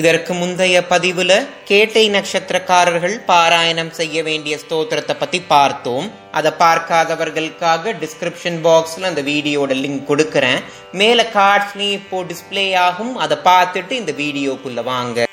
இதற்கு முந்தைய பதிவுல கேட்டை நட்சத்திரக்காரர்கள் பாராயணம் செய்ய வேண்டிய ஸ்தோத்திரத்தை பத்தி பார்த்தோம். அதை பார்க்காதவர்களுக்காக டிஸ்கிரிப்ஷன் பாக்ஸ்ல அந்த வீடியோட லிங்க் கொடுக்கறேன். மேல கார்ட்ஸ்லயும் இப்போ டிஸ்பிளே ஆகும். அதை பார்த்துட்டு இந்த வீடியோக்குள்ள வாங்க.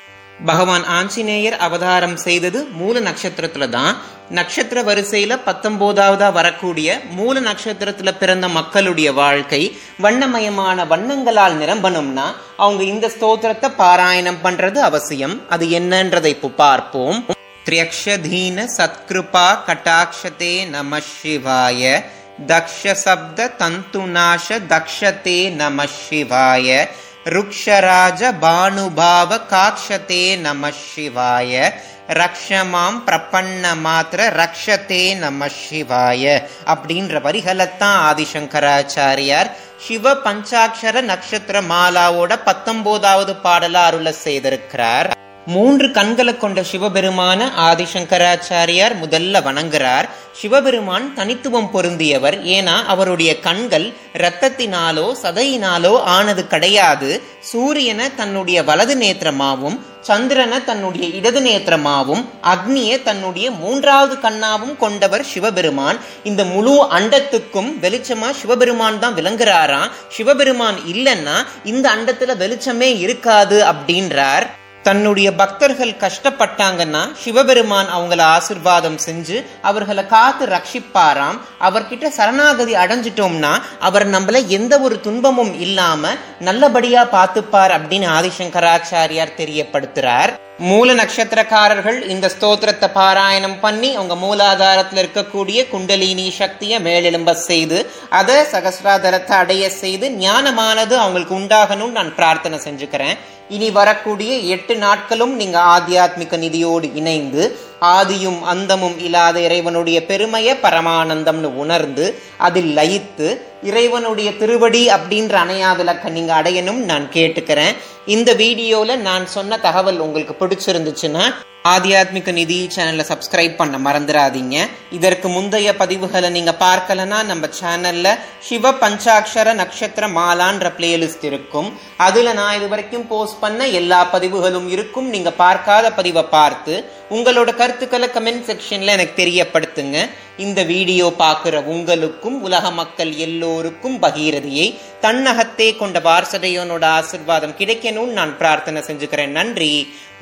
பகவான் ஆஞ்சநேயர் அவதாரம் செய்தது மூல நட்சத்திரத்துல தான். நட்சத்திர வரிசையில பத்தொன்பதாவதா வரக்கூடிய மூல நட்சத்திரத்துல பிறந்த மக்களுடைய வாழ்க்கை வண்ணமயமான வண்ணங்களால் நிரம்பணும்னா அவங்க இந்த ஸ்தோத்திரத்தை பாராயணம் பண்றது அவசியம். அது என்னன்றதை இப்போ பார்ப்போம். திரியக்ஷதீன சத்கிருபா கட்டாட்சதே நம சிவாய. தக்ஷ சப்த தந்துநாச தக்ஷதே நம சிவாய. ருக்ஷராஜ பானுபாவ காக்ஷதே நம சிவாய. ரக்ஷமாம் பிரபன்ன மாத்திர ரக்ஷதே நம சிவாய. அப்படின்ற வரிகளைத்தான் ஆதிசங்கராச்சாரியார் சிவ பஞ்சாட்சர நட்சத்திர மாலாவோட பத்தொன்பதாவது பாடலா அருள செய்திருக்கிறார். மூன்று கண்களை கொண்ட சிவபெருமான ஆதிசங்கராச்சாரியார் முதல்ல வணங்குறார். சிவபெருமான் தனித்துவம் பொருந்தியவர். ஏன்னா அவருடைய கண்கள் இரத்தத்தினாலோ சதையினாலோ ஆனது கிடையாது. சூரியனை தன்னுடைய வலது நேத்திரமாவும் சந்திரனை தன்னுடைய இடது நேத்திரமாவும் அக்னியை தன்னுடைய மூன்றாவது கண்ணாவும் கொண்டவர் சிவபெருமான். இந்த முழு அண்டத்துக்கும் வெளிச்சமா சிவபெருமான் தான் விளங்குறாராம். சிவபெருமான் இல்லைன்னா இந்த அண்டத்துல வெளிச்சமே இருக்காது அப்படின்றார். தன்னுடைய பக்தர்கள் கஷ்டப்பட்டாங்கன்னா சிவபெருமான் அவங்கள ஆசிர்வாதம் செஞ்சு அவர்களை காத்து ரட்சிப்பாராம். அவர்கிட்ட சரணாகதி அடைஞ்சிட்டோம்னா அவர் நம்மள எந்த ஒரு துன்பமும் இல்லாம நல்லபடியா பார்த்துப்பார் அப்படின்னு ஆதிசங்கராச்சாரியார் தெரியப்படுத்துறார். மூல நட்சத்திரக்காரர்கள் இந்த ஸ்தோத்திரத்தை பாராயணம் பண்ணி அவங்க மூலாதாரத்தில் இருக்கக்கூடிய குண்டலினி சக்தியை மேலெலும்ப செய்து அதை சகசிராதரத்தை அடைய செய்து ஞானமானது அவங்களுக்கு உண்டாகணும்னு நான் பிரார்த்தனை செஞ்சுக்கிறேன். இனி வரக்கூடிய எட்டு நாட்களும் நீங்கள் ஆத்தியாத்மிக நிதியோடு இணைந்து ஆதியும் அந்தமும் இல்லாத இறைவனுடைய பெருமையை பரமானந்தம்னு உணர்ந்து அதில் லயித்து இறைவனுடைய திருவடி அப்படின்ற அணையா விளக்க நீங்க அடையணும் நான் கேட்டுக்கிறேன். இந்த வீடியோல நான் சொன்ன தகவல் உங்களுக்கு பிடிச்சிருந்துச்சுன்னா ஆத்தியாத்மிக நிதி சேனலை சப்ஸ்கிரைப் பண்ண மறந்துடாதீங்க இதற்கு முந்தைய பதிவுகளை நீங்கள் பார்க்கலனா நம்ம சேனல்ல சிவ பஞ்சாட்சர நட்சத்திர மாலான்ற பிளேலிஸ்ட் இருக்கும். அதுல நான் இது வரைக்கும் போஸ்ட் பண்ண எல்லா பதிவுகளும் இருக்கும். நீங்கள் பார்க்காத பதிவை பார்த்து உங்களோட கருத்துக்களை கமெண்ட் செக்ஷன்ல எனக்கு தெரியப்படுத்துங்க. இந்த வீடியோ பார்க்குற உங்களுக்கும் உலக மக்கள் எல்லோருக்கும் பகீரதியை தன்னகத்தே கொண்ட வாரசதையோனோட ஆசிர்வாதம் கிடைக்கணும்னு நான் பிரார்த்தனை செஞ்சுக்கிறேன். நன்றி.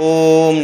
ஓம்